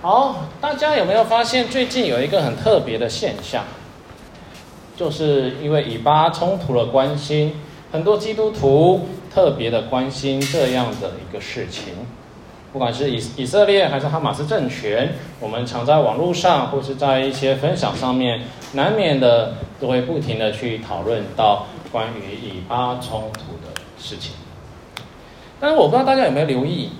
好，大家有没有发现最近有一个很特别的现象？就是因为以巴冲突的关系，很多基督徒特别的关心这样的一个事情。不管是以以色列还是哈马斯政权，我们常在网络上或是在一些分享上面，难免的都会不停的去讨论到关于以巴冲突的事情。但是我不知道大家有没有留意，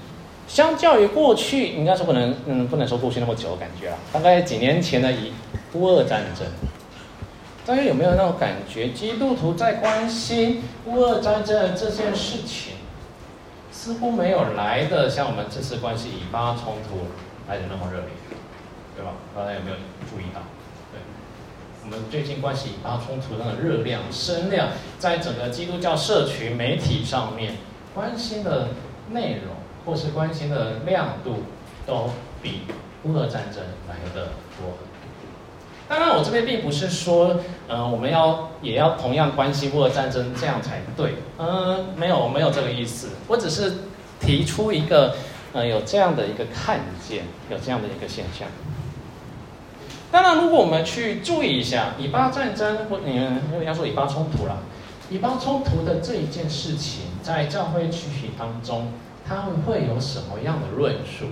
相较于过去，应该是不能嗯不能说过去那么久的感觉了，大概几年前的以乌俄战争，大家有没有那种感觉？基督徒在关心乌俄战争这件事情。似乎没有来的像我们这次关系以巴冲突来的那么热烈，对吧？大家有没有注意到？对，我们最近关系以巴冲突那个热量、声量，在整个基督教社群媒体上面关心的内容或是关心的亮度，都比乌俄战争来的多。当然，我这边并不是说，呃，我们要也要同样关心乌俄战争，这样才对。嗯、没有，没有这个意思。我只是提出一个，呃，有这样的一个看见，有这样的一个现象。当然，如果我们去注意一下以巴战争，或你们因为要说以巴冲突了，以巴冲突的这一件事情，在教会群体当中，他们会有什么样的论述？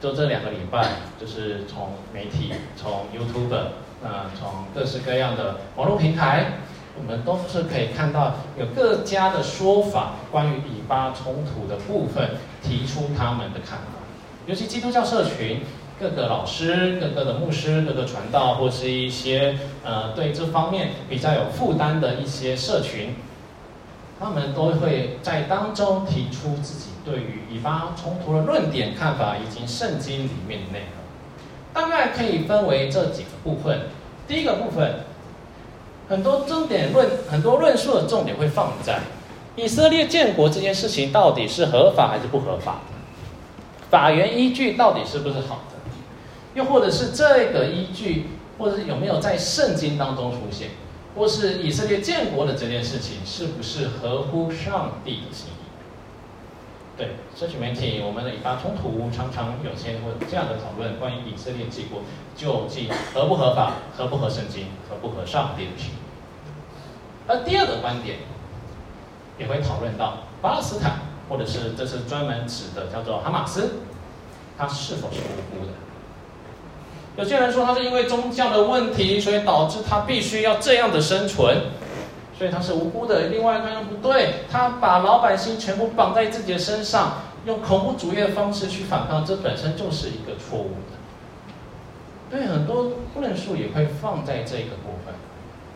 就这两个礼拜，就是从媒体、从 YouTube，呃，从各式各样的网络平台，我们都是可以看到有各家的说法，关于以巴冲突的部分，提出他们的看法。尤其基督教社群，各个老师、各个的牧师、各个传道，或是一些呃对这方面比较有负担的一些社群，他们都会在当中提出自己。对于以巴冲突的论点看法，以及圣经里面的内容，大概可以分为这几个部分。第一个部分，很多重点论，很多论述的重点会放在以色列建国这件事情到底是合法还是不合法，法源依据到底是不是好的，又或者是这个依据，或者是有没有在圣经当中出现，或是以色列建国的这件事情是不是合乎上帝的心意。对，社群媒体，我们的以巴冲突常常有些会这样的讨论，关于以色列建国究竟合不合法、合不合圣经、合不合上帝的心意。而第二个观点也会讨论到巴勒斯坦，或者是这是专门指的叫做哈马斯，他是否是无辜的？有些人说他是因为宗教的问题，所以导致他必须要这样的生存。所以他是无辜的。另外一个人不对，他把老百姓全部绑在自己的身上，用恐怖主义的方式去反抗，这本身就是一个错误的。对，很多论述也会放在这个部分。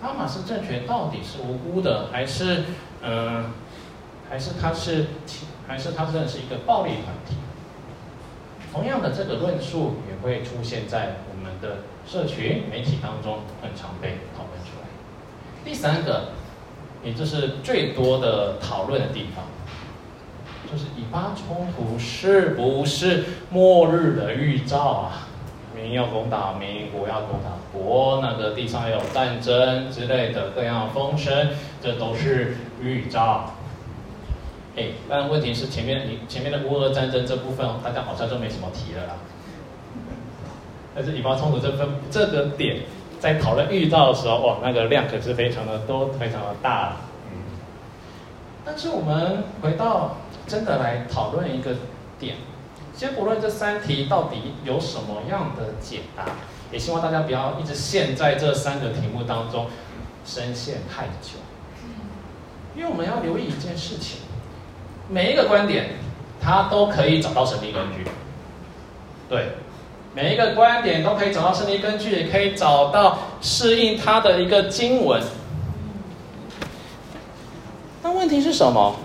哈马斯政权到底是无辜的，还是嗯、还是他是，还是他真的是一个暴力团体？同样的，这个论述也会出现在我们的社群媒体当中，很常被讨论出来。第三个。也就是最多的讨论的地方，就是以巴冲突是不是末日的预兆啊？民要攻打民，国要攻打国，那个地上有战争之类的各样的风声，这都是预兆。哎，但问题是前面你前面的乌俄战争这部分，大家好像就没什么提了啦。但是以巴冲突这分这个点。在讨论预兆的时候，哇，那个量可是非常的多，非常的大。嗯，但是我们回到真的来讨论一个点，先不论这三题到底有什么样的解答，也希望大家不要一直陷在这三个题目当中深陷太久。因为我们要留意一件事情，每一个观点它都可以找到神秘根据，对。每一个观点都可以找到圣经根据，也可以找到适应它的一个经文。那问题是什么？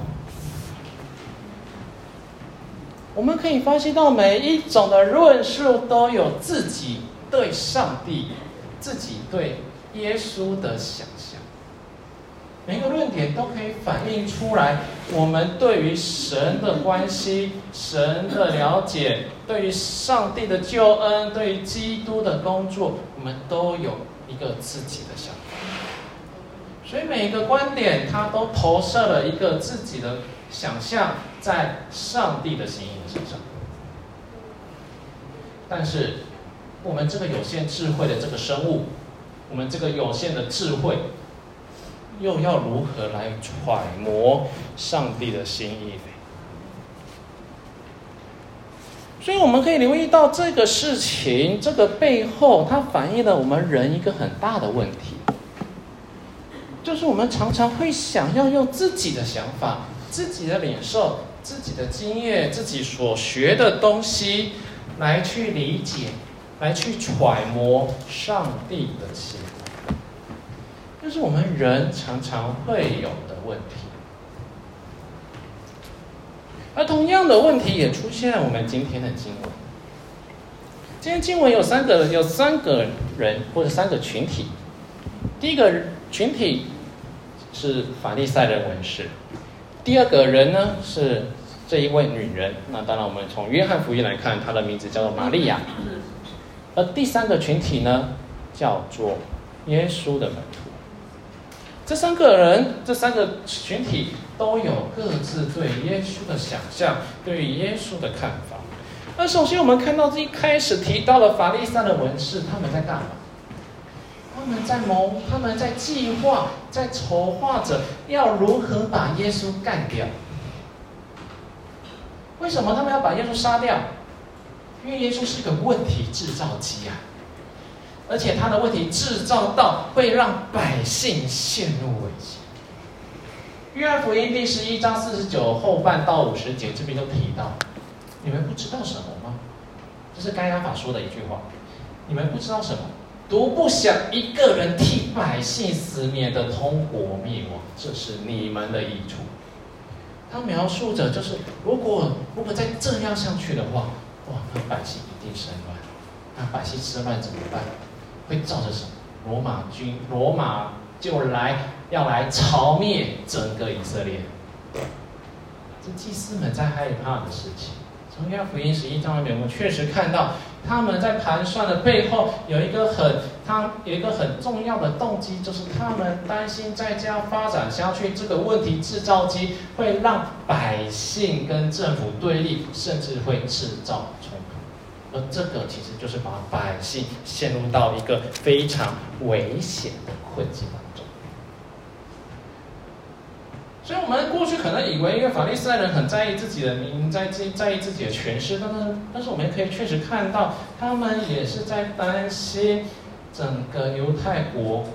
我们可以发现到每一种的论述都有自己对上帝、自己对耶稣的想象。每一个论点都可以反映出来，我们对于神的关系、神的了解，对于上帝的救恩、对于基督的工作，我们都有一个自己的想法。所以每一个观点，它都投射了一个自己的想象在上帝的心意的身上。但是我们这个有限智慧的这个生物，我们这个有限的智慧，又要如何来揣摩上帝的心意呢？所以我们可以留意到这个事情，这个背后，它反映了我们人一个很大的问题，就是我们常常会想要用自己的想法、自己的领受、自己的经验、自己所学的东西，来去理解、来去揣摩上帝的心，这是我们人常常会有的问题。而同样的问题也出现在我们今天的经文。今天经文有三个，有三个人或者三个群体。第一个群体是法利赛人文士，第二个人呢是这一位女人。那当然，我们从约翰福音来看，她的名字叫做玛利亚。而第三个群体呢，叫做耶稣的门徒。这三个人，这三个群体。都有各自对耶稣的想象，对耶稣的看法。那首先我们看到这一开始提到了法利赛的文士，他们在干嘛？他们在谋，他们在计划，在筹划着要如何把耶稣干掉。为什么他们要把耶稣杀掉？因为耶稣是个问题制造机啊，而且他的问题制造到会让百姓陷入危机。约翰福音第十一章四十九后半到五十节，这边都提到，你们不知道什么吗？这是该亚法说的一句话。你们不知道什么？独不想一个人替百姓死，免得通国灭亡，这是你们的益处。他描述着，就是如果如果再这样下去的话，哇，那百姓一定生乱。那百姓生乱怎么办？会造成什么？罗马军，罗马就来。要来朝灭整个以色列，这祭司们在害怕的事情。从约福音十一章里面，我们确实看到他们在盘算的背后有一个很，他有一个很重要的动机，就是他们担心再这样发展下去，这个问题制造机会让百姓跟政府对立，甚至会制造冲突。而这个其实就是把百姓陷入到一个非常危险的困境当中。所以我们过去可能以为，因为法利赛人很在意自己的名，在在在意自己的权势，但是但是我们也可以确实看到，他们也是在担心整个犹太国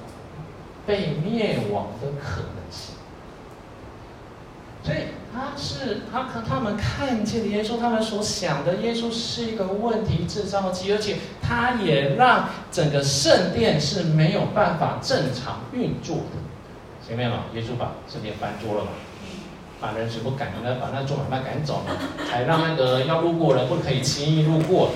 被灭亡的可能性。所以他是他和他们看见的耶稣，他们所想的耶稣是一个问题制造机，而且他也让整个圣殿是没有办法正常运作的。前面嘛，耶稣把圣殿翻桌了嘛，把人全部赶了，把那做买卖赶走嘛，才让那个要路过人不可以轻易路过。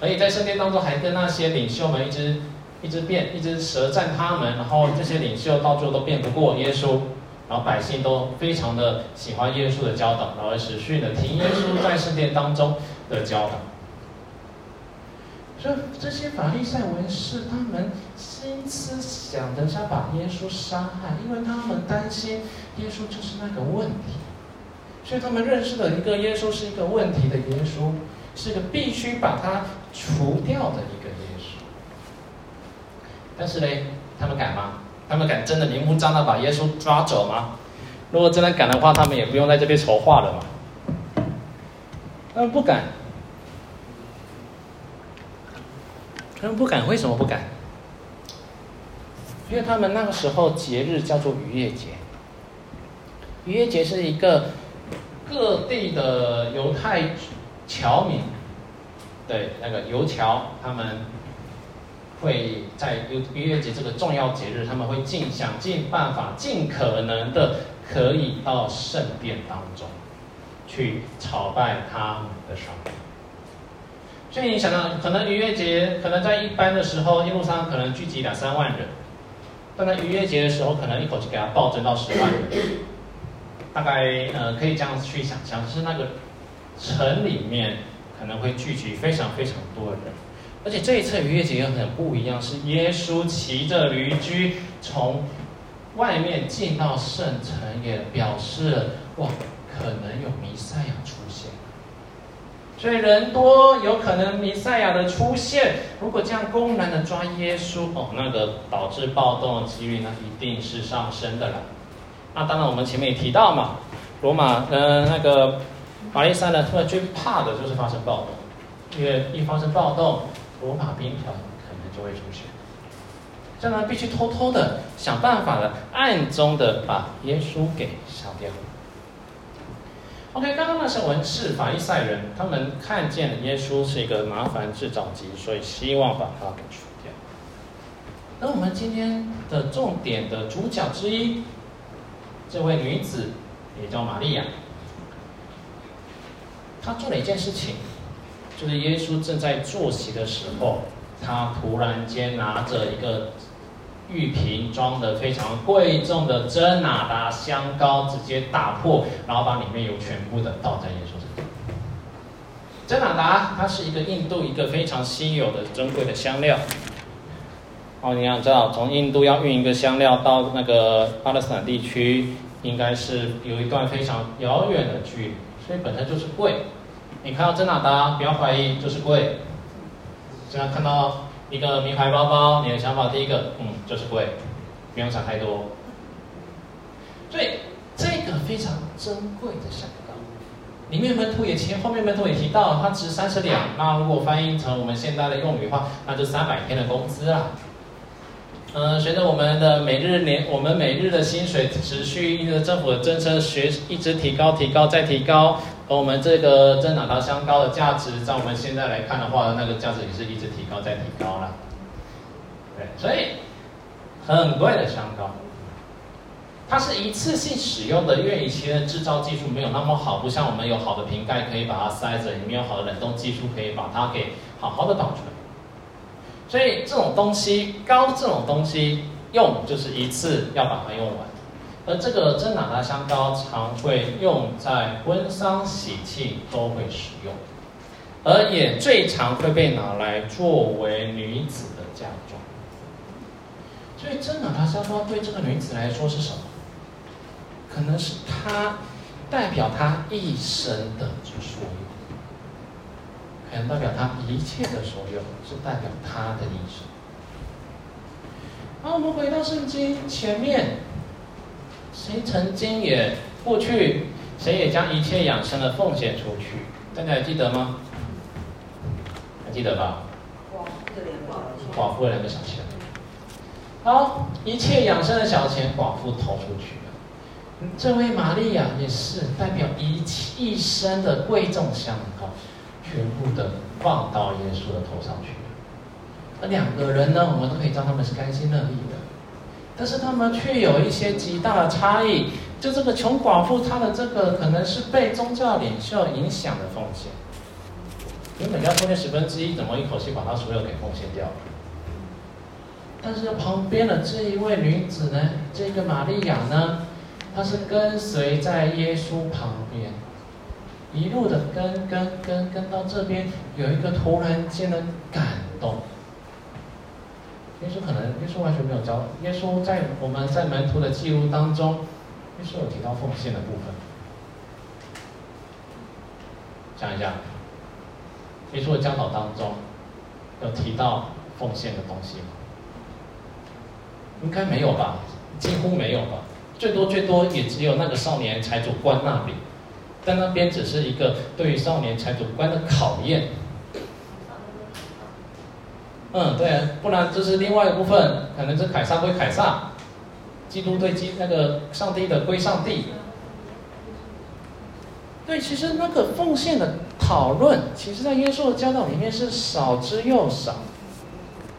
而且在圣殿当中，还跟那些领袖们一直一直辩，一直舌战他们，然后这些领袖到最后都辩不过耶稣，然后百姓都非常的喜欢耶稣的教导，然后持续的听耶稣在圣殿当中的教导。所以这些法利赛文士，他们心思想的是要把耶稣杀害，因为他们担心耶稣就是那个问题，所以他们认识的一个耶稣是一个问题的耶稣，是一个必须把他除掉的一个耶稣。但是呢，他们敢吗？他们敢真的明目张胆把耶稣抓走吗？如果真的敢的话，他们也不用在这边筹划了嘛。他们不敢。他们不敢，为什么不敢？因为他们那个时候节日叫做逾越节。逾越节是一个各地的犹太侨民，对那个犹侨，他们会在逾逾越节这个重要节日，他们会尽想尽办法，尽可能的可以到圣殿当中去朝拜他们的上帝。所以你想到，可能逾越节，可能在一般的时候，一路上可能聚集两三万人，但在逾越节的时候，可能一口气给他暴增到十万人，大概呃可以这样子去想象，是那个城里面可能会聚集非常非常多的人，而且这一次逾越节也很不一样，是耶稣骑着驴驹从外面进到圣城，也表示哇，可能有弥赛亚出现。所以人多，有可能弥赛亚的出现。如果这样公然的抓耶稣，哦，那个导致暴动的几率，那一定是上升的了。那当然，我们前面也提到嘛，罗马，嗯、那个玛丽珊呢，他们最怕的就是发生暴动，因为一发生暴动，罗马兵团可能就会出现。这样呢，必须偷偷的想办法的，暗中的把耶稣给杀掉。OK，刚刚那些文士、法利赛人，他们看见耶稣是一个麻烦制造机，所以希望把他除掉。那我们今天的重点的主角之一，这位女子也叫玛利亚，她做了一件事情，就是耶稣正在坐席的时候，他突然间拿着一个。玉瓶装的非常贵重的真哪哒香膏，直接打破，然后把里面油全部的倒在耶稣身上。真哪哒，它是一个印度一个非常稀有的珍贵的香料。哦，你要知道，从印度要运一个香料到那个巴勒斯坦地区，应该是有一段非常遥远的距离，所以本身就是贵。你看到真哪哒，不要怀疑，就是贵。现在看到。一个名牌包包，你的想法第一个，嗯，就是贵，不用想太多。所以这个非常珍贵的香膏，里面门徒也提，后面门徒也提到，它值三十两。那如果翻译成我们现在的用语的话，那就三百天的工资啊。嗯、随着我们的每日年，我们每日的薪水持续，因为政府的政策学一直提高、提高再提高。而我们这个真哪哒香膏的价值，在我们现在来看的话，那个价值也是一直提高在提高了。对，所以很贵的香膏，它是一次性使用的，因为以前的制造技术没有那么好，不像我们有好的瓶盖可以把它塞着，也没有好的冷冻技术可以把它给好好的保存。所以这种东西，膏这种东西用就是一次要把它用完。而这个真哪哒香膏常会用在婚丧喜庆都会使用，而也最常会被拿来作为女子的嫁妆。所以真哪哒香膏对这个女子来说是什么？可能是她代表她一生的所有，可能代表她一切的所有，是代表她的一生。好，我们回到圣经前面。谁曾经也过去，谁也将一切养生的奉献出去？大家还记得吗？还记得吧？寡妇的两个小钱。好，一切养生的小钱，寡妇投出去了。这位玛利亚也是代表一一生的贵重香膏，全部的放到耶稣的头上去了。那两个人呢，我们都可以叫他们是甘心乐意的。但是他们却有一些极大的差异。就这个穷寡妇，她的这个可能是被宗教领袖影响的奉献。原本要奉献十分之一，怎么一口气把她所有给奉献掉？但是旁边的这一位女子呢，这个玛利亚呢，她是跟随在耶稣旁边，一路的跟跟跟跟到这边，有一个突然间的感动。耶稣可能，耶稣完全没有教。耶稣在我们在门徒的记录当中，耶稣有提到奉献的部分。想一下，耶稣的教导当中有提到奉献的东西吗？应该没有吧，几乎没有吧。最多最多也只有那个少年财主官那里，但那边只是一个对于少年财主官的考验。嗯，对，不然这是另外一部分，可能是凯撒归凯撒，基督对基那个上帝的归上帝。对，其实那个奉献的讨论，其实在耶稣的教导里面是少之又少，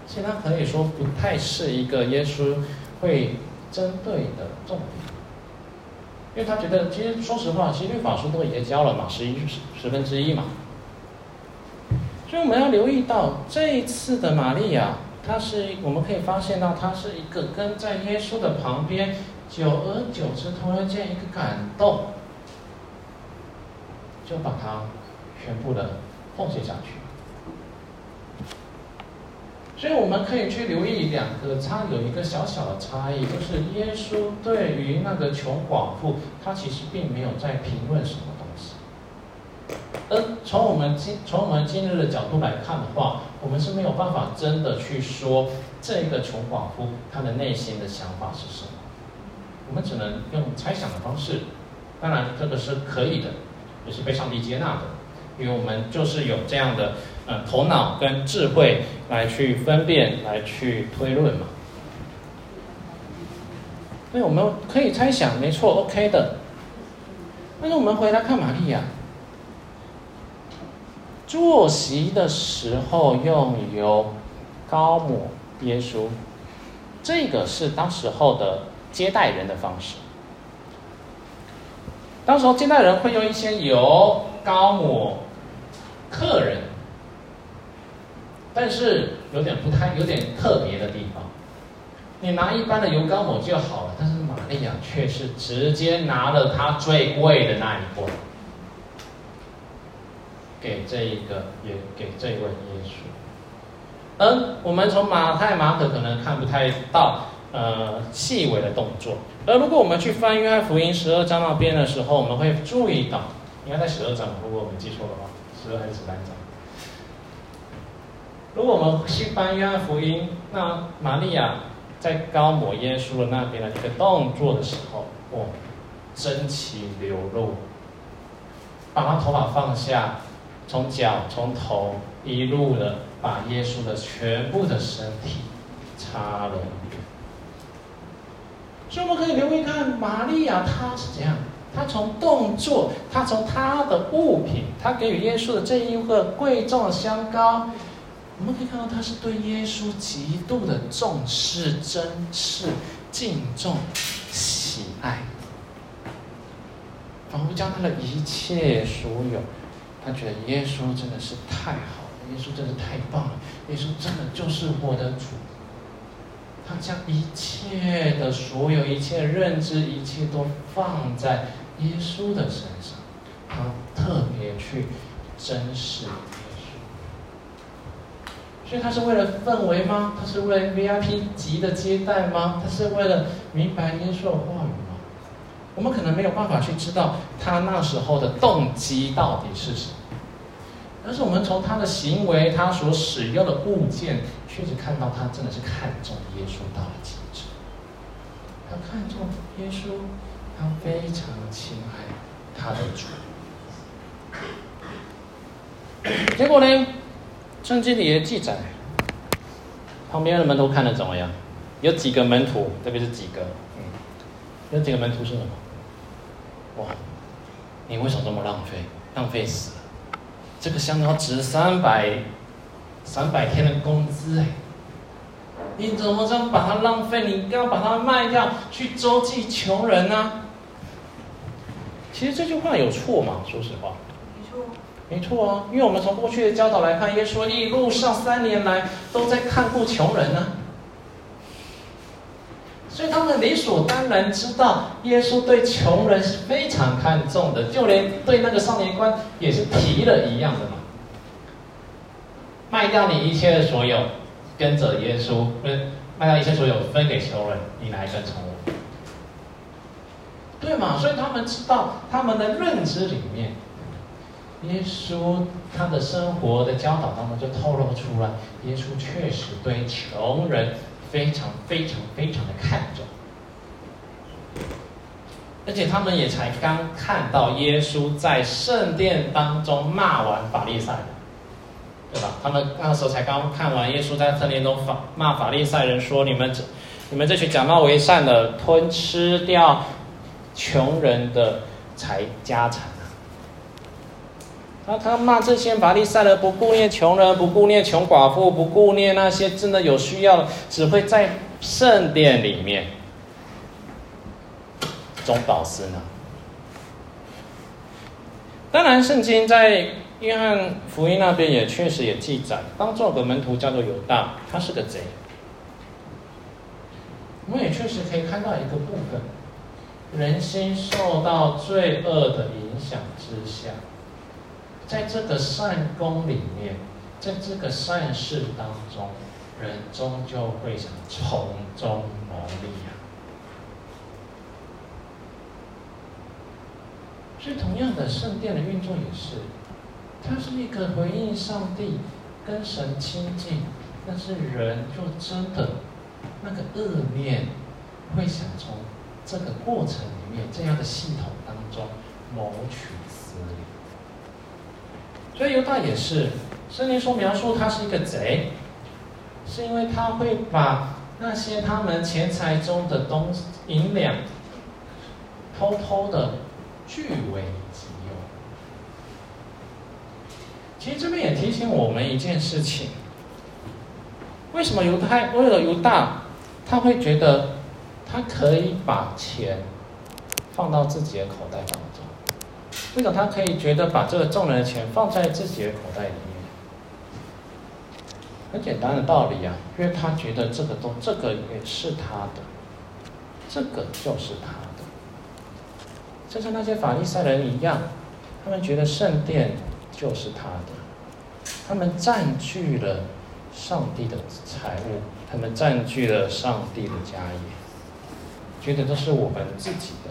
其实他可以说不太是一个耶稣会针对的重点，因为他觉得，其实说实话，其实律法书都已经教了嘛，十一十分之一嘛。所以我们要留意到这一次的玛利亚，她是我们可以发现到，她是一个跟在耶稣的旁边，久而久之，突然间一个感动，就把它全部的奉献下去。所以我们可以去留意两个差，有一个小小的差异，就是耶稣对于那个穷寡妇，他其实并没有在评论什么，从我们今从我们今日的角度来看的话，我们是没有办法真的去说这个穷寡妇她的内心的想法是什么，我们只能用猜想的方式。当然，这个是可以的，也是被上帝接纳的，因为我们就是有这样的呃头脑跟智慧来去分辨、来去推论嘛。所以我们可以猜想，没错，OK 的。但是我们回来看玛利亚，坐席的时候用油膏抹耶稣，这个是当时候的接待人的方式。当时候接待人会用一些油膏抹客人，但是有点不太，有点特别的地方。你拿一般的油膏抹就好了，但是玛利亚却是直接拿了他最贵的那一罐，给这一个也给这位耶稣。而我们从马太、马可可能看不太到呃细微的动作，而如果我们去翻约翰福音十二章那边的时候，我们会注意到，应该在十二章，如果我没记错的话，十二还是十三章？如果我们去翻约翰福音，那玛利亚。在高抹耶稣的那边的一个动作的时候，哦，真情流露，把他头发放下，从脚从头一路的把耶稣的全部的身体擦了。所以我们可以留意看玛利亚，她是怎样？她从动作，她从她的物品，她给予耶稣的这一个贵重的香膏。我们可以看到，她是对耶稣极度的重视、珍视、敬重、喜爱，仿佛将他的一切所有，他觉得耶稣真的是太好了，耶稣真的太棒了，耶稣真的就是我的主。他将一切的所有、一切认知、一切都放在耶稣的身上，他特别去珍视。所以他是为了氛围吗？他是为了 VIP 级的接待吗？他是为了明白耶稣的话语吗？我们可能没有办法去知道他那时候的动机到底是什么。但是我们从他的行为，他所使用的物件，确实看到他真的是看重耶稣到了极致。他看重耶稣，他非常亲爱他的主。结果呢？圣经里也记载，旁边的门徒看得怎么样？有几个门徒，特别是几个，嗯，有几个门徒是什么？哇，你为什么这么浪费？浪费死了！这个香蕉值三百，三百天的工资哎，你怎么这样把它浪费？你一定要把它卖掉，去周济穷人呢、啊？其实这句话有错吗？说实话。没错啊，因为我们从过去的教导来看，耶稣一路上三年来都在看顾穷人呢、啊，所以他们理所当然知道耶稣对穷人是非常看重的，就连对那个少年官也是提了一样的嘛，卖掉你一切的所有，跟着耶稣，不是卖掉一切所有分给穷人，你来跟从我，对嘛？所以他们知道他们的认知里面。耶稣他的生活的教导当中就透露出来，耶稣确实对穷人非常非常非常的看重，而且他们也才刚看到耶稣在圣殿当中骂完法利赛人，对吧？他们那时候才刚看完耶稣在圣殿中法骂法利赛人说：“你们这你们这群假冒为善的，吞吃掉穷人的财家产。”那他骂这些法利赛人不顾念穷人，不顾念穷寡妇，不顾念那些真的有需要，只会在圣殿里面中饱私囊。当然，圣经在约翰福音那边也确实也记载，当中有个门徒叫做犹大，他是个贼。我们也确实可以看到一个部分，人心受到罪恶的影响之下。在这个善功里面，在这个善事当中，人终究会想从中牟利啊。所以，同样的圣殿的运作也是，它是一个回应上帝、跟神亲近，但是人就真的那个恶念会想从这个过程里面这样的系统当中谋取。所以犹大也是，圣经说描述他是一个贼，是因为他会把那些他们钱财中的东西银两偷偷的据为己有。其实这边也提醒我们一件事情：为什么犹太为了犹大，他会觉得他可以把钱放到自己的口袋当中？为什么他可以觉得把这个众人的钱放在自己的口袋里面？很简单的道理啊，因为他觉得这个东，这个也是他的，这个就是他的。就像那些法利赛人一样，他们觉得圣殿就是他的，他们占据了上帝的财物，他们占据了上帝的家业，觉得这是我们自己的。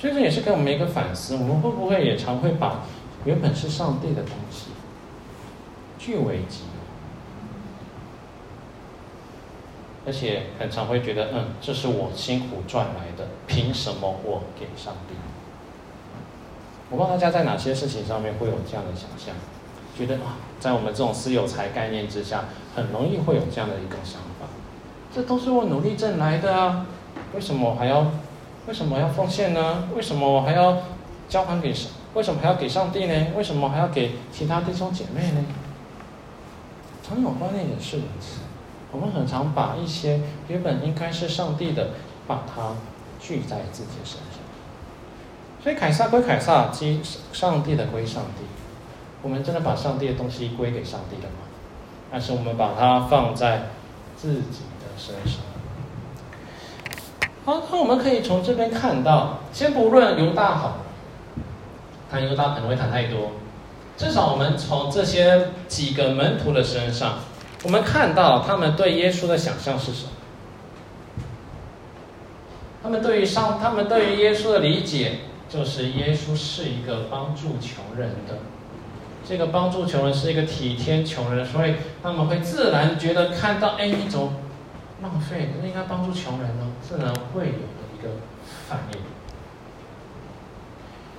所以这也是给我们一个反思：我们会不会也常会把原本是上帝的东西据为己有？而且很常会觉得，嗯，这是我辛苦赚来的，凭什么我给上帝？我不知道大家在哪些事情上面会有这样的想象，觉得啊，在我们这种私有财概念之下，很容易会有这样的一个想法，这都是我努力挣来的啊，为什么我还要，为什么要奉献呢？为什么我还要交还给上？为什么还要给上帝呢？为什么还要给其他弟兄姐妹呢？传统观念也是如此。我们很常把一些原本应该是上帝的，把它聚在自己身上。所以凯撒归凯撒，即上帝的归上帝。我们真的把上帝的东西归给上帝了吗？还是我们把它放在自己的身上？好，那我们可以从这边看到，先不论犹大好，谈犹大可能会谈太多，至少我们从这些几个门徒的身上。我们看到他们对耶稣的想象是什么？他们对于上，他们对于耶稣的理解就是耶稣是一个帮助穷人的，这个帮助穷人是一个体贴穷人，所以他们会自然觉得看到，哎，一种浪费，不应该帮助穷人呢，自然会有的一个反应。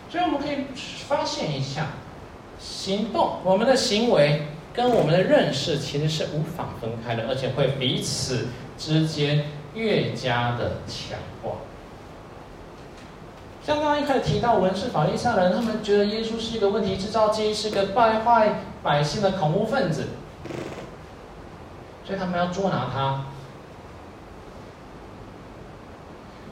所以我们可以发现一下，行动，我们的行为。跟我们的认识其实是无法分开的，而且会彼此之间越加的强化。像刚刚一开始提到文士法利赛人，他们觉得耶稣是一个问题制造机，是个败坏百姓的恐怖分子，所以他们要捉拿他。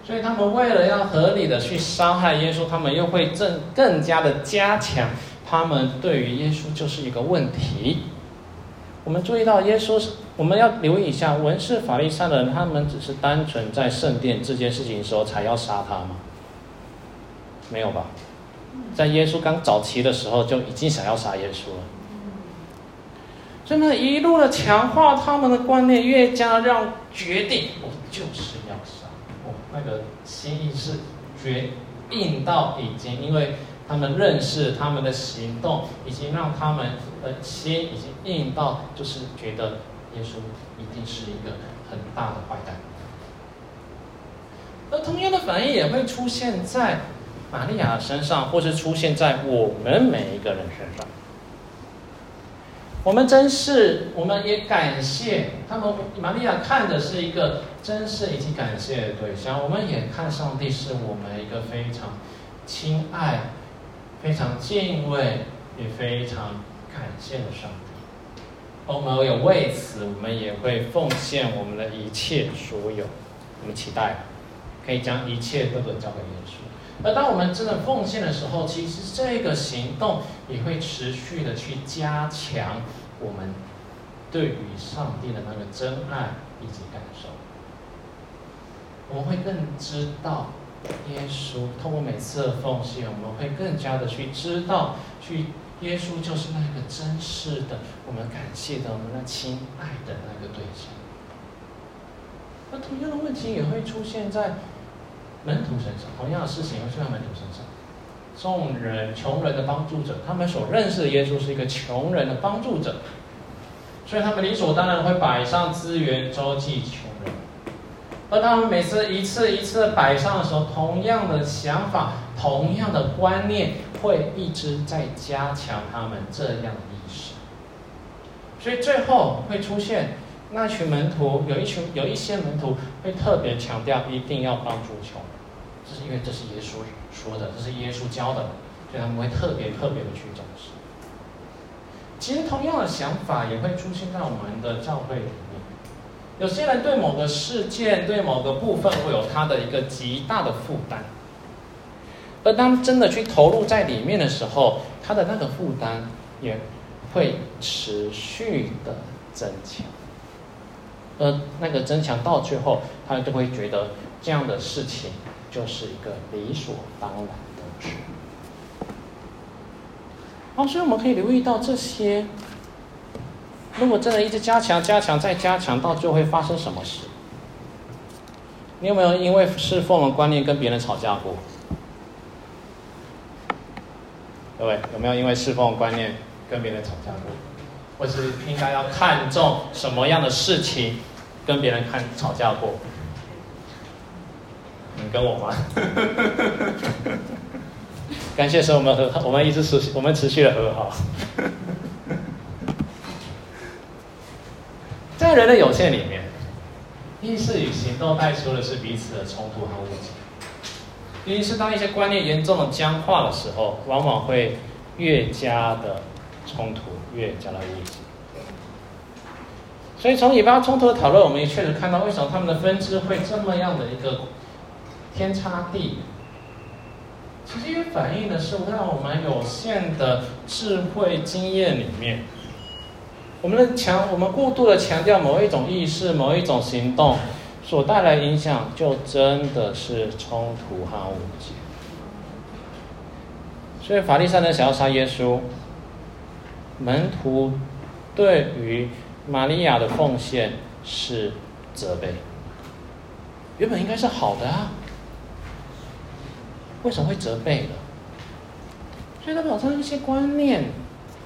所以他们为了要合理的去伤害耶稣，他们又会更更加的加强他们对于耶稣就是一个问题。我们注意到，耶稣是我们要留意一下，文士法利赛人，他们只是单纯在圣殿这件事情的时候才要杀他吗？没有吧？在耶稣刚早期的时候就已经想要杀耶稣了。所以呢，一路的强化他们的观念，越加让决定，我就是要杀。那个心意是决定到已经，因为。他们认识他们的行动，已经让他们的心已经硬到，就是觉得耶稣一定是一个很大的坏蛋。而同样的反应也会出现在玛利亚身上，或是出现在我们每一个人身上。我们真是，我们也感谢他们。玛利亚看的是一个真视以及感谢的对象，我们也看上帝是我们一个非常亲爱。非常敬畏，也非常感谢的上帝。我们有为此，我们也会奉献我们的一切所有。我们期待可以将一切都都交给耶稣。而当我们真的奉献的时候，其实这个行动也会持续的去加强我们对于上帝的那个真爱以及感受。我们会更知道。耶稣通过每次的奉献，我们会更加的去知道，去耶稣就是那个真实的，我们感谢的，我们那亲爱的那个对象。那同样的问题也会出现在门徒身上，同样的事情会出在门徒身上。众人穷人的帮助者，他们所认识的耶稣是一个穷人的帮助者，所以他们理所当然会摆上资源周济穷人。而他们每次一次一次摆上的时候，同样的想法、同样的观念，会一直在加强他们这样的意识。所以最后会出现那群门徒，有一群有一些门徒会特别强调一定要帮助穷人，这是因为这是耶稣说的，这是耶稣教的，所以他们会特别特别的去重视。其实同样的想法也会出现在我们的教会里面。有些人对某个事件、对某个部分会有他的一个极大的负担，而当真的去投入在里面的时候，他的那个负担也。会持续的增强，而那个增强到最后，他就会觉得这样的事情就是一个理所当然的事。好，所以我们可以留意到这些。如果真的一直加强、加强、再加强，到最后会发生什么事？你有没有因为侍奉的观念跟别人吵架过？各位有没有因为侍奉观念？跟别人吵架过，或是应该要看重什么样的事情，跟别人看吵架过？你跟我吗？感谢神，我们和我们一直持续我们持续的和好。在人的有限里面，意识与行动带出的是彼此的冲突和误解。尤其是当一些观念严重的僵化的时候，往往会越加的。冲突越加的误解，所以从以巴冲突的讨论，我们也确实看到为什么他们的分支会这么样的一个天差地。其实也反映的是，在我们有限的智慧经验里面，我们的强，我们过度的强调某一种意识、某一种行动所带来影响，就真的是冲突和误解。所以法利赛人想要杀耶稣。门徒对于玛利亚的奉献是责备，原本应该是好的啊，为什么会责备呢？所以他表示一些观念，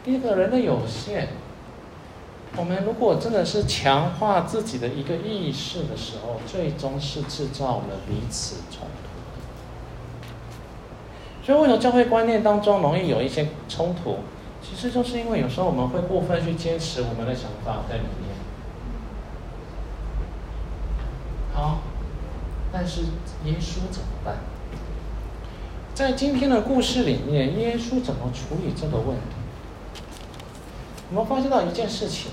一个人的有限，我们如果真的是强化自己的一个意识的时候，最终是制造了彼此冲突。所以为什么教会观念当中容易有一些冲突？其实就是因为有时候我们会过分去坚持我们的想法在里面。好，但是耶稣怎么办？在今天的故事里面，耶稣怎么处理这个问题？我们发现到一件事情：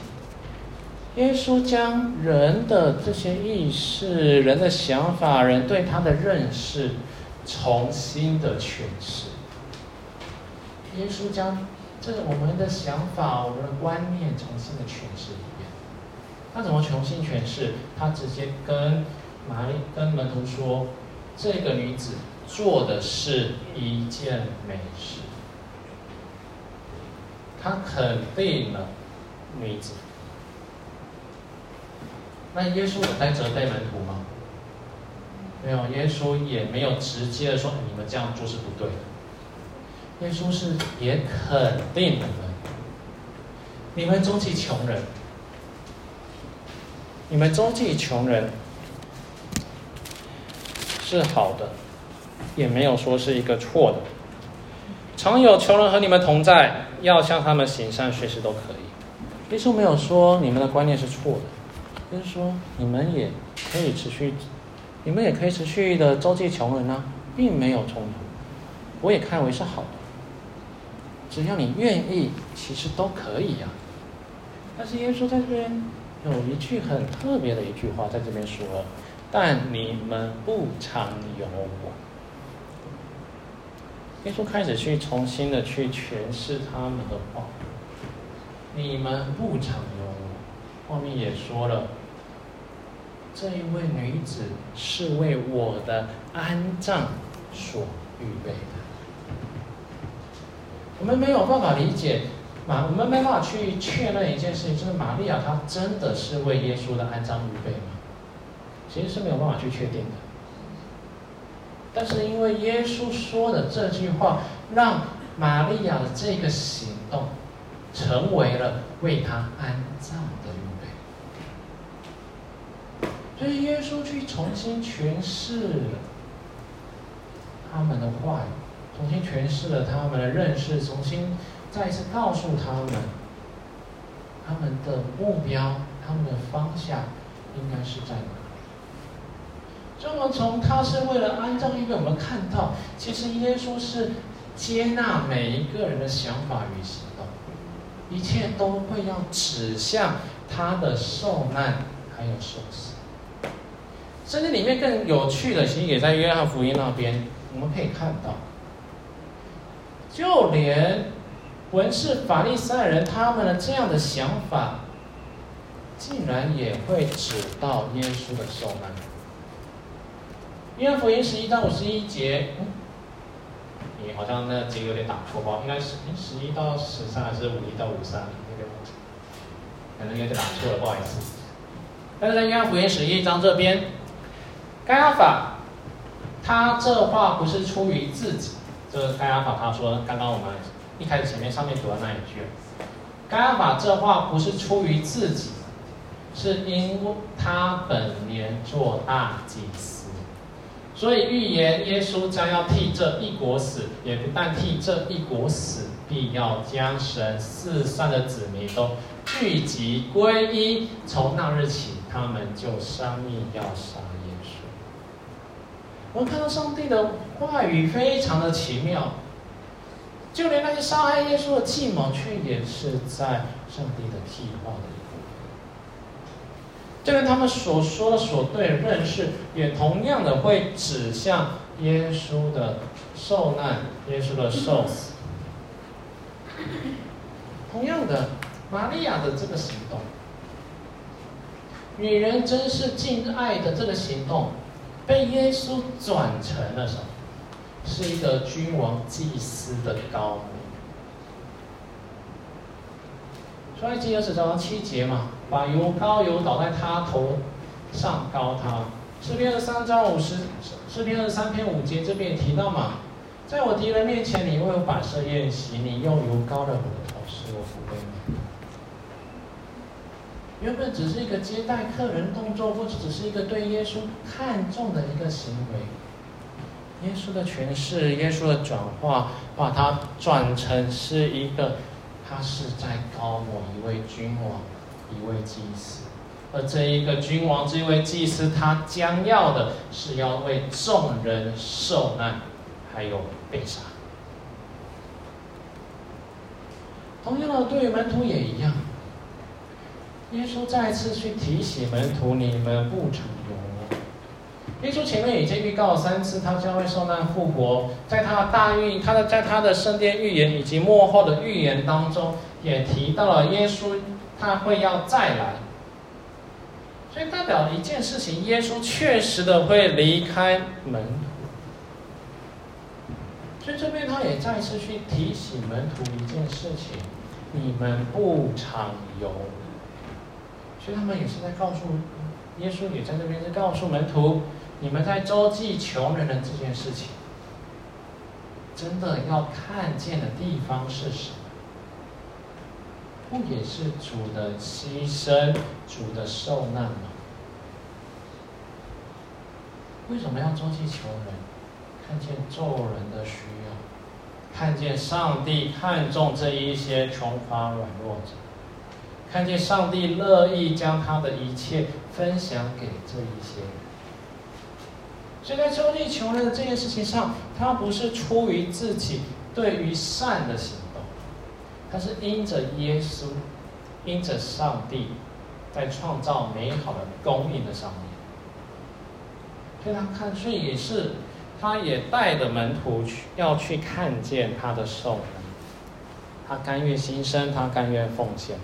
耶稣将人的这些意识、人的想法、人对他的认识，重新的诠释。耶稣将。这是我们的想法，我们的观念重新的诠释一遍。他怎么重新诠释？他直接跟玛丽、跟门徒说：“这个女子做的是一件美事。”他肯定了女子。那耶稣有在责备门徒吗？没有，耶稣也没有直接的说：“你们这样做是不对的。”耶稣是也肯定你们，你们周济穷人，你们周济穷人是好的，也没有说是一个错的。常有穷人和你们同在，要向他们行善，随时都可以。耶稣没有说你们的观念是错的，就是说你们也可以持续，你们也可以持续的周济穷人啊，并没有冲突。我也看为是好的。只要你愿意，其实都可以呀、啊。但是耶稣在这边有一句很特别的一句话，在这边说：“但你们不常有我。”耶稣开始去重新的去诠释他们的话：“你们不常有我。”后面也说了：“这一位女子是为我的安葬所预备的。”我们没有办法理解，玛，我们没办法去确认一件事情，就是玛利亚她真的是为耶稣的安葬预备吗？其实是没有办法去确定的。但是因为耶稣说的这句话，让玛利亚的这个行动，成为了为他安葬的预备。所以耶稣去重新诠释了他们的话语，重新诠释了他们的认识，重新再一次告诉他们，他们的目标，他们的方向应该是在哪。这么从他是为了安葬，因为我们看到，其实耶稣是接纳每一个人的想法与行动，一切都会要指向他的受难还有受死。甚至里面更有趣的，其实也在约翰福音那边，我们可以看到，就连文士法利赛人他们的这样的想法，竟然也会指到耶稣的受难。约翰福音十一章五十一节，嗯，你好像那节有点打错吧？应该是十一到十三还是五一到五三？那个可能有点打错了，不好意思。但是在约翰福音十一章这边，该亚法他这话不是出于自己，这个该亚法他说，刚刚我们一开始前面上面读的那一句，该亚法这话不是出于自己，是因为他本年做大祭司。所以预言耶稣将要替这一国死，也不但替这一国死，必要将神四散的子民都聚集归一。从那日起，他们就商议要杀耶稣。我们看到上帝的话语非常的奇妙，就连那些杀害耶稣的计谋，却也是在上帝的计划里。这跟他们所说的所对的认识，也同样的会指向耶稣的受难，耶稣的受死。同样的，玛利亚的这个行动，女人真是敬爱的这个行动，被耶稣转成了什么？是一个君王祭司的高模。出埃及二十章七节嘛。把油膏油倒在他头上膏他。诗篇二三章五十，诗篇二三篇五节这边也提到嘛，在我敌人面前，你为我摆设宴席，你用油膏了我的头，使我福杯。原本只是一个接待客人动作，或者只是一个对耶稣看重的一个行为，耶稣的诠释，耶稣的转化，把它转成是一个，他是在膏某一位君王。一位祭司，而这一个君王，这一位祭司，他将要的是要为众人受难，还有被杀。同样的，对于门徒也一样。耶稣再次去提醒门徒：你们不常有我。耶稣前面已经预告了三次，他将会受难复活。在他的大预，他的在他的圣殿预言以及末后的预言当中，也提到了耶稣。他会要再来，所以代表一件事情：耶稣确实的会离开门徒。所以这边他也再次去提醒门徒一件事情：你们不常有。所以他们也是在告诉耶稣，也在这边是告诉门徒：你们在周济穷人的这件事情，真的要看见的地方是什么？不也是主的牺牲、主的受难吗？为什么要周济穷人？看见众人的需要，看见上帝看重这一些穷乏软弱者，看见上帝乐意将他的一切分享给这一些人。所以在周济穷人的这件事情上，他不是出于自己对于善的行为。他是因着耶稣，因着上帝，在创造美好的供应的上面，所以他看，所以也是，他也带着门徒去要去看见他的受难，他甘愿牺牲，他甘愿奉献。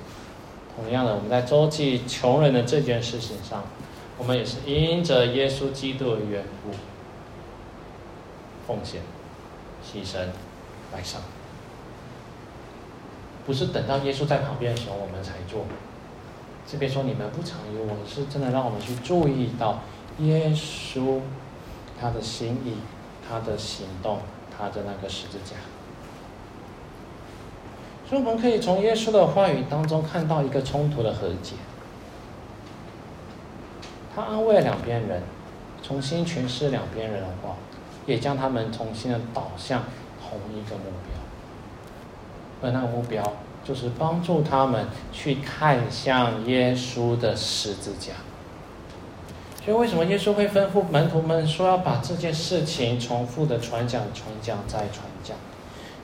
同样的，我们在周济穷人的这件事情上，我们也是因着耶稣基督的缘故，奉献、牺牲、来上。不是等到耶稣在旁边的时候我们才做。这边说你们不常有我，是真的让我们去注意到耶稣他的心意、他的行动、他的那个十字架。所以我们可以从耶稣的话语当中看到一个冲突的和解。他安慰两边人，重新诠释两边人的话，也将他们重新的导向同一个目标。而那个目标就是帮助他们去看向耶稣的十字架。所以，为什么耶稣会吩咐门徒们说要把这件事情重复的传讲、传讲再传讲？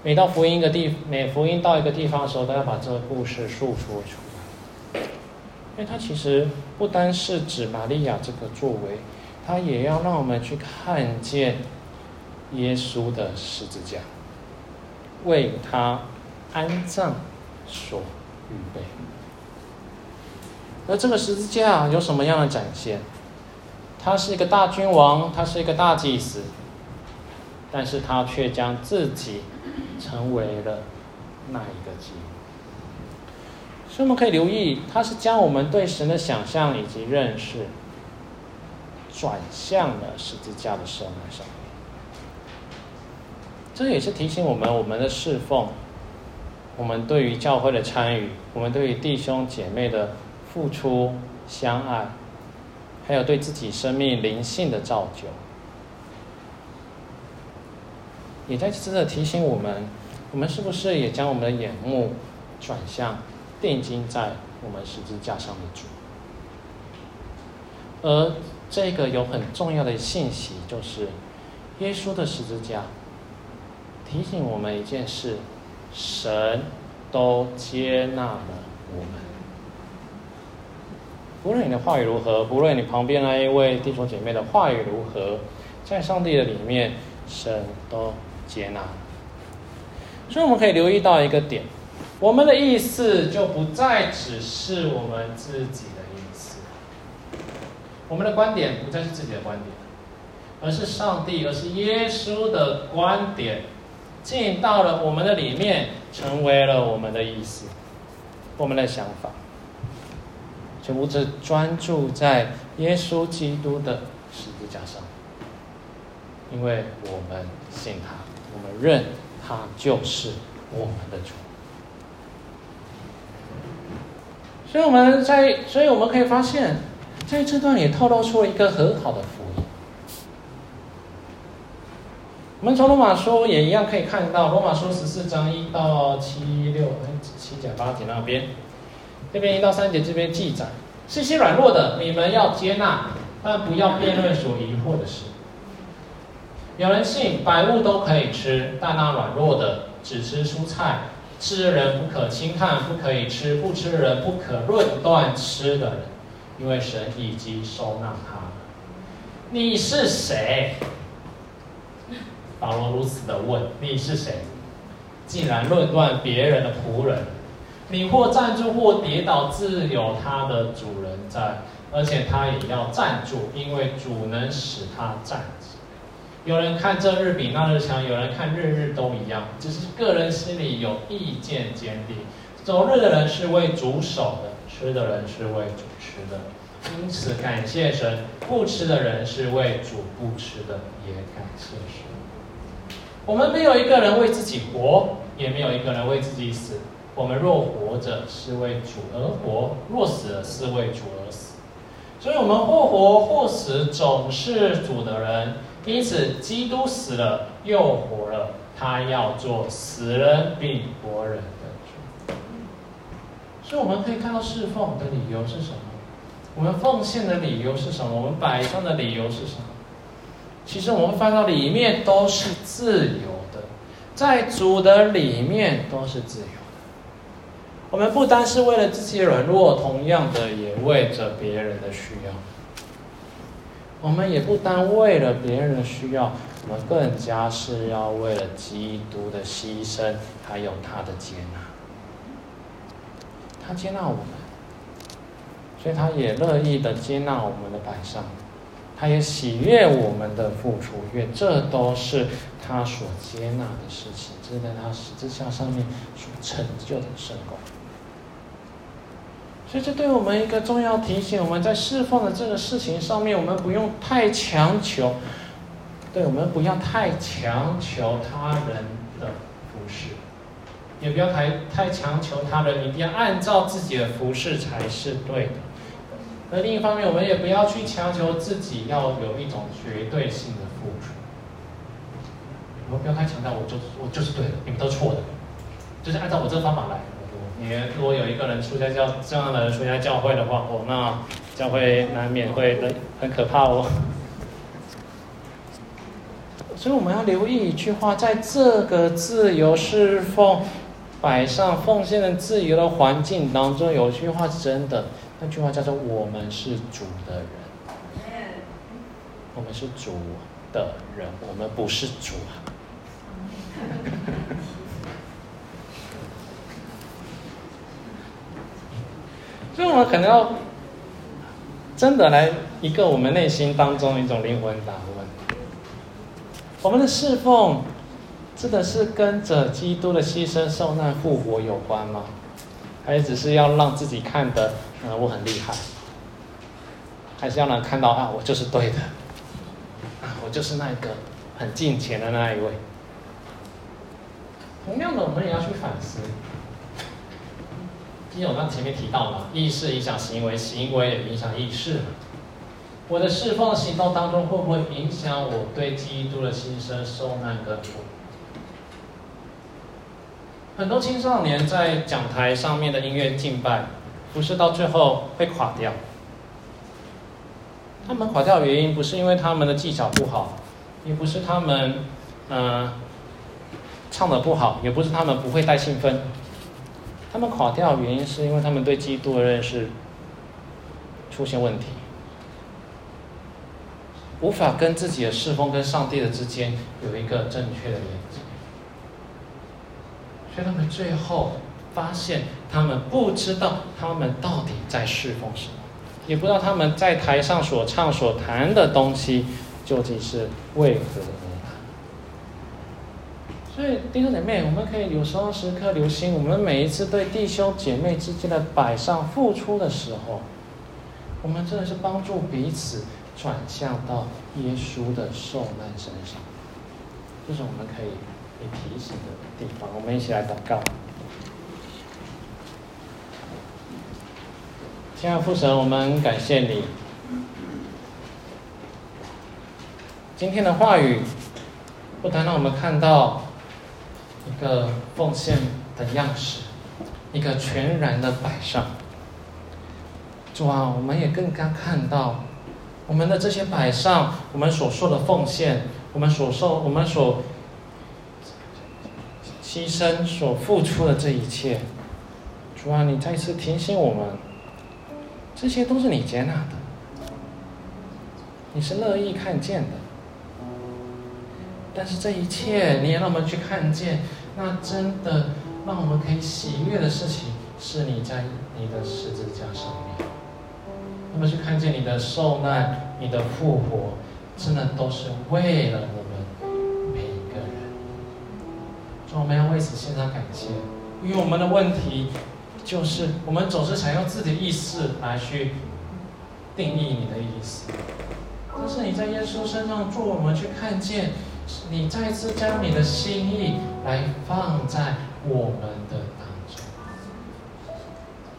每到福音一个地，每福音到一个地方的时候，都要把这个故事述说出来。因为它其实不单是指玛利亚这个作为，它也要让我们去看见耶稣的十字架，为他安葬所预备。而这个十字架有什么样的展现？他是一个大君王，他是一个大祭司，但是他却将自己成为了那一个祭。所以我们可以留意，他是将我们对神的想象以及认识转向了十字架的受难上面。这也是提醒我们，我们的侍奉，我们对于教会的参与，我们对于弟兄姐妹的付出、相爱。还有对自己生命灵性的造就，也在此的提醒我们：我们是不是也将我们的眼目转向定睛在我们十字架上的主？而这个有很重要的信息，就是耶稣的十字架提醒我们一件事：神都接纳了我们。不论你的话语如何，不论你旁边那一位弟兄姐妹的话语如何，在上帝的里面，神都接纳。所以我们可以留意到一个点，我们的意思就不再只是我们自己的意思，我们的观点不再是自己的观点，而是上帝，而是耶稣的观点进到了我们的里面，成为了我们的意思，我们的想法。全部是专注在耶稣基督的十字架上，因为我们信他，我们认他就是我们的主。所以我们在，所以我们可以发现，在这段也透露出了一个很好的福音。我们从罗马书也一样可以看到，罗马书十四章一到七六七节八节那边。这边一到三节这边记载，是些软弱的，你们要接纳，但不要辩论所疑惑的事。有人信百物都可以吃，但那软弱的只吃蔬菜，吃的人不可轻看，不可以吃；不吃的人不可论断吃的人，因为神已经收纳他了。你是谁？保罗如此的问：你是谁？竟然论断别人的仆人？你或站住或跌倒，自有他的主人在，而且他也要站住，因为主能使他站直。有人看这日比那日强，有人看日日都一样，只是个人心里有意见坚定。走日的人是为主守的，吃的人是为主吃的，因此感谢神；不吃的人是为主不吃的，也感谢神。我们没有一个人为自己活，也没有一个人为自己死。我们若活着，是为主而活；若死了，是为主而死。所以，我们或活或死，总是主的人。因此，基督死了又活了，他要做死人并活人的主。所以，我们可以看到侍奉的理由是什么？我们奉献的理由是什么？我们摆上的理由是什么？其实，我们翻到里面都是自由的，在主的里面都是自由的。我们不单是为了自己软弱，同样的也为着别人的需要。我们也不单为了别人的需要，我们更加是要为了基督的牺牲，还有他的接纳。他接纳我们，所以他也乐意的接纳我们的摆上，他也喜悦我们的付出，因为这都是他所接纳的事情，这是在他十字架上面所成就的圣功。所以，这对我们一个重要提醒：我们在侍奉的这个事情上面，我们不用太强求，对，我们不要太强求他人的服侍，也不要太太强求他人一定要按照自己的服饰才是对的。而另一方面，我们也不要去强求自己要有一种绝对性的付出。我们不要太强调，我就我就是对的，你们都错的，就是按照我这个方法来。你如果有一个人出家教这样的人出家教会的话，哦，那教会难免会很很可怕哦。所以我们要留意一句话，在这个自由侍奉、摆上奉献的自由的环境当中，有一句话是真的，那句话叫做“我们是主的人”。我们是主的人，我们不是主啊。所以，我们可能要真的来一个我们内心当中一种灵魂打问。我们的侍奉，真的是跟着基督的牺牲、受难、复活有关吗？还是只是要让自己看得，呃，我很厉害？还是要让看到啊，我就是对的，啊，我就是那个很敬虔的那一位？同样的，我们也要去反思。因为我刚前面提到嘛，意识影响行为，行为也影响意识。我的侍奉行动当中，会不会影响我对基督的心声、受难跟复活？很多青少年在讲台上面的音乐敬拜，不是到最后会垮掉。他们垮掉的原因，不是因为他们的技巧不好，也不是他们嗯、呃、唱的不好，也不是他们不会带兴奋。他们垮掉的原因，是因为他们对基督的认识出现问题。无法跟自己的侍奉跟上帝的之间有一个正确的连接，所以他们最后发现，他们不知道他们到底在侍奉什么，也不知道他们在台上所唱所弹的东西究竟是为何。所以弟兄姐妹，我们可以有时候时刻留心，我们每一次对弟兄姐妹之间的摆上付出的时候，我们真的是帮助彼此。转向到耶稣的受难身上，这是我们可以你提醒的地方。我们一起来祷告。亲爱的父神，我们感谢你。今天的话语，不单让我们看到一个奉献的样式，一个全然的摆上。主啊，我们也更加看到。我们的这些摆上，我们所受的奉献，我们所受，我们所牺牲、所付出的这一切，主啊，你再次提醒我们，这些都是你接纳的，你是乐意看见的。但是这一切，你也让我们去看见，那真的让我们可以喜悦的事情，是你在你的十字架上面。那么去看见你的受难，你的复活，真的都是为了你所以我们要为此献上感谢，因为我们的问题就是，我们总是想用自己的意思来去定义你的意思。但是你在耶稣身上做，我们去看见，你再次将你的心意来放在我们的当中。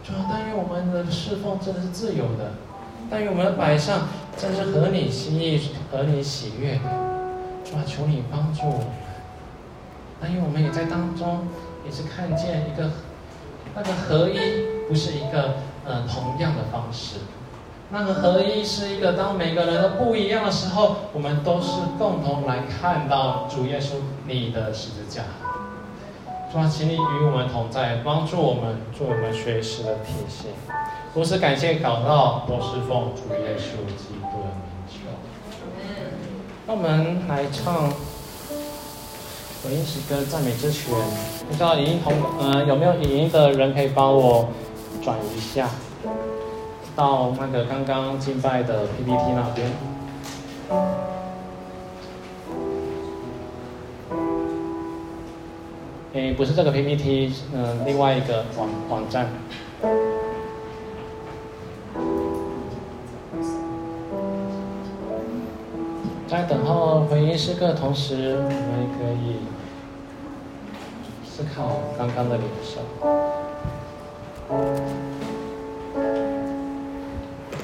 主。但愿我们的侍奉真的是自由的，但愿我们的摆上真是合你心意、合你喜悦的。主啊，求你帮助我们。但愿我们也在当中，也是看见一个那个合一，不是一个呃同样的方式。那个合一是一个，当每个人都不一样的时候，我们都是共同来看到主耶稣你的十字架。主啊，请你与我们同在，帮助我们，做我们随时的提醒。如此感谢祷告，都是奉主耶稣基督的名求。那我们来唱回应诗歌赞美之泉。不知道影音同呃有没有影音的人可以帮我转一下到那个刚刚敬拜的 PPT 那边。诶，不是这个 PPT，嗯、另外一个网网站。在等候回应诗歌的同时，我们也可以思考刚刚的脸色。我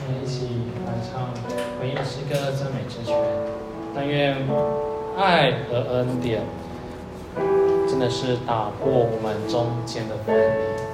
们一起来唱回应诗歌赞美之泉。但愿爱和恩典真的是打破我们中间的分离。